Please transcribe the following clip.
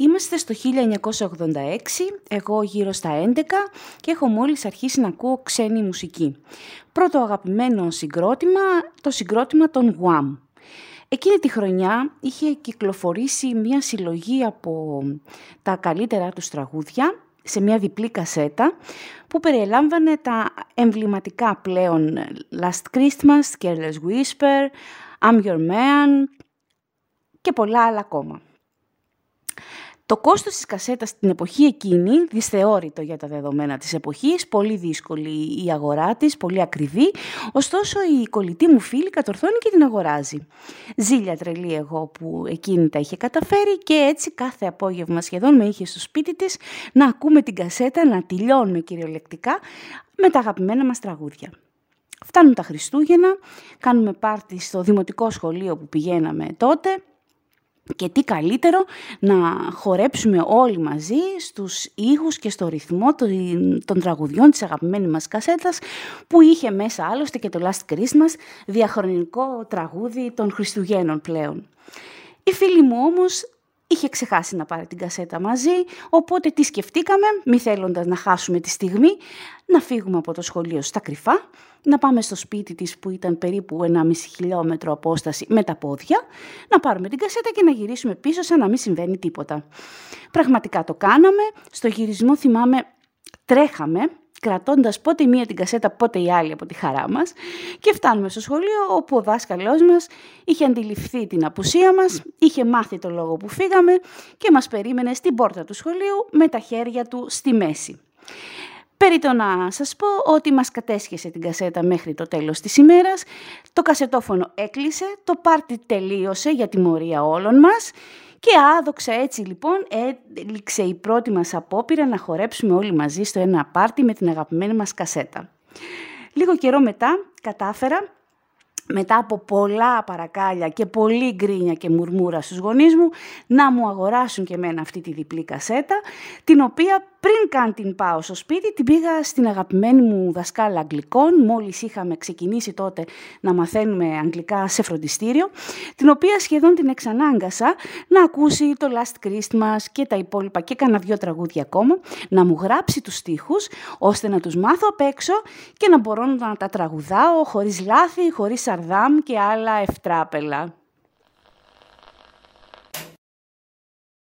Είμαστε στο 1986, εγώ γύρω στα 11 και έχω μόλις αρχίσει να ακούω ξένη μουσική. Πρώτο αγαπημένο συγκρότημα, το συγκρότημα των Guam. Εκείνη τη χρονιά είχε κυκλοφορήσει μια συλλογή από τα καλύτερα τους τραγούδια σε μια διπλή κασέτα που περιελάμβανε τα εμβληματικά πλέον Last Christmas, Careless Whisper, I'm Your Man και πολλά άλλα ακόμα. Το κόστος της κασέτας στην εποχή εκείνη, δυσθεώρητο για τα δεδομένα της εποχής, πολύ δύσκολη η αγορά της, πολύ ακριβή, ωστόσο η κολλητή μου φίλη κατορθώνει και την αγοράζει. Ζήλια τρελή εγώ που εκείνη τα είχε καταφέρει και έτσι κάθε απόγευμα σχεδόν με είχε στο σπίτι της να ακούμε την κασέτα, να τελειώνουμε κυριολεκτικά με τα αγαπημένα μας τραγούδια. Φτάνουν τα Χριστούγεννα, κάνουμε πάρτι στο δημοτικό σχολείο που πηγαίναμε τότε, και τι καλύτερο να χορέψουμε όλοι μαζί στους ήχους και στο ρυθμό των τραγουδιών της αγαπημένης μας κασέτας που είχε μέσα άλλωστε και το Last Christmas, διαχρονικό τραγούδι των Χριστουγέννων πλέον. Η φίλη μου όμως είχε ξεχάσει να πάρει την κασέτα μαζί, οπότε τι σκεφτήκαμε, μη θέλοντας να χάσουμε τη στιγμή, να φύγουμε από το σχολείο στα κρυφά, να πάμε στο σπίτι της που ήταν περίπου 1,5 χιλιόμετρο απόσταση με τα πόδια, να πάρουμε την κασέτα και να γυρίσουμε πίσω σαν να μην συμβαίνει τίποτα. Πραγματικά το κάναμε, στο γυρισμό θυμάμαι τρέχαμε, κρατώντας πότε η μία την κασέτα, πότε η άλλη από τη χαρά μας και φτάνουμε στο σχολείο όπου ο δάσκαλός μας είχε αντιληφθεί την απουσία μας, είχε μάθει το λόγο που φύγαμε και μας περίμενε στην πόρτα του σχολείου με τα χέρια του στη μέση. Περί το να σας πω ότι μας κατέσχεσε την κασέτα μέχρι το τέλος της ημέρας, το κασετόφωνο έκλεισε, το πάρτι τελείωσε για τιμωρία όλων μας και άδοξα έτσι λοιπόν έληξε η πρώτη μας απόπειρα να χορέψουμε όλοι μαζί στο ένα πάρτι με την αγαπημένη μας κασέτα. Λίγο καιρό μετά κατάφερα μετά από πολλά παρακάλια και πολύ γκρίνια και μουρμούρα στους γονείς μου, να μου αγοράσουν και εμένα αυτή τη διπλή κασέτα, την οποία πριν καν την πάω στο σπίτι, την πήγα στην αγαπημένη μου δασκάλα αγγλικών, μόλις είχαμε ξεκινήσει τότε να μαθαίνουμε αγγλικά σε φροντιστήριο, την οποία σχεδόν την εξανάγκασα να ακούσει το Last Christmas και τα υπόλοιπα και κανένα δυο τραγούδια ακόμα, να μου γράψει τους στίχους, ώστε να τους μάθω απ' έξω και να μπορώ να τα τραγουδάω χωρίς λάθη, χωρίς σαρδάμ και άλλα ευτράπελα.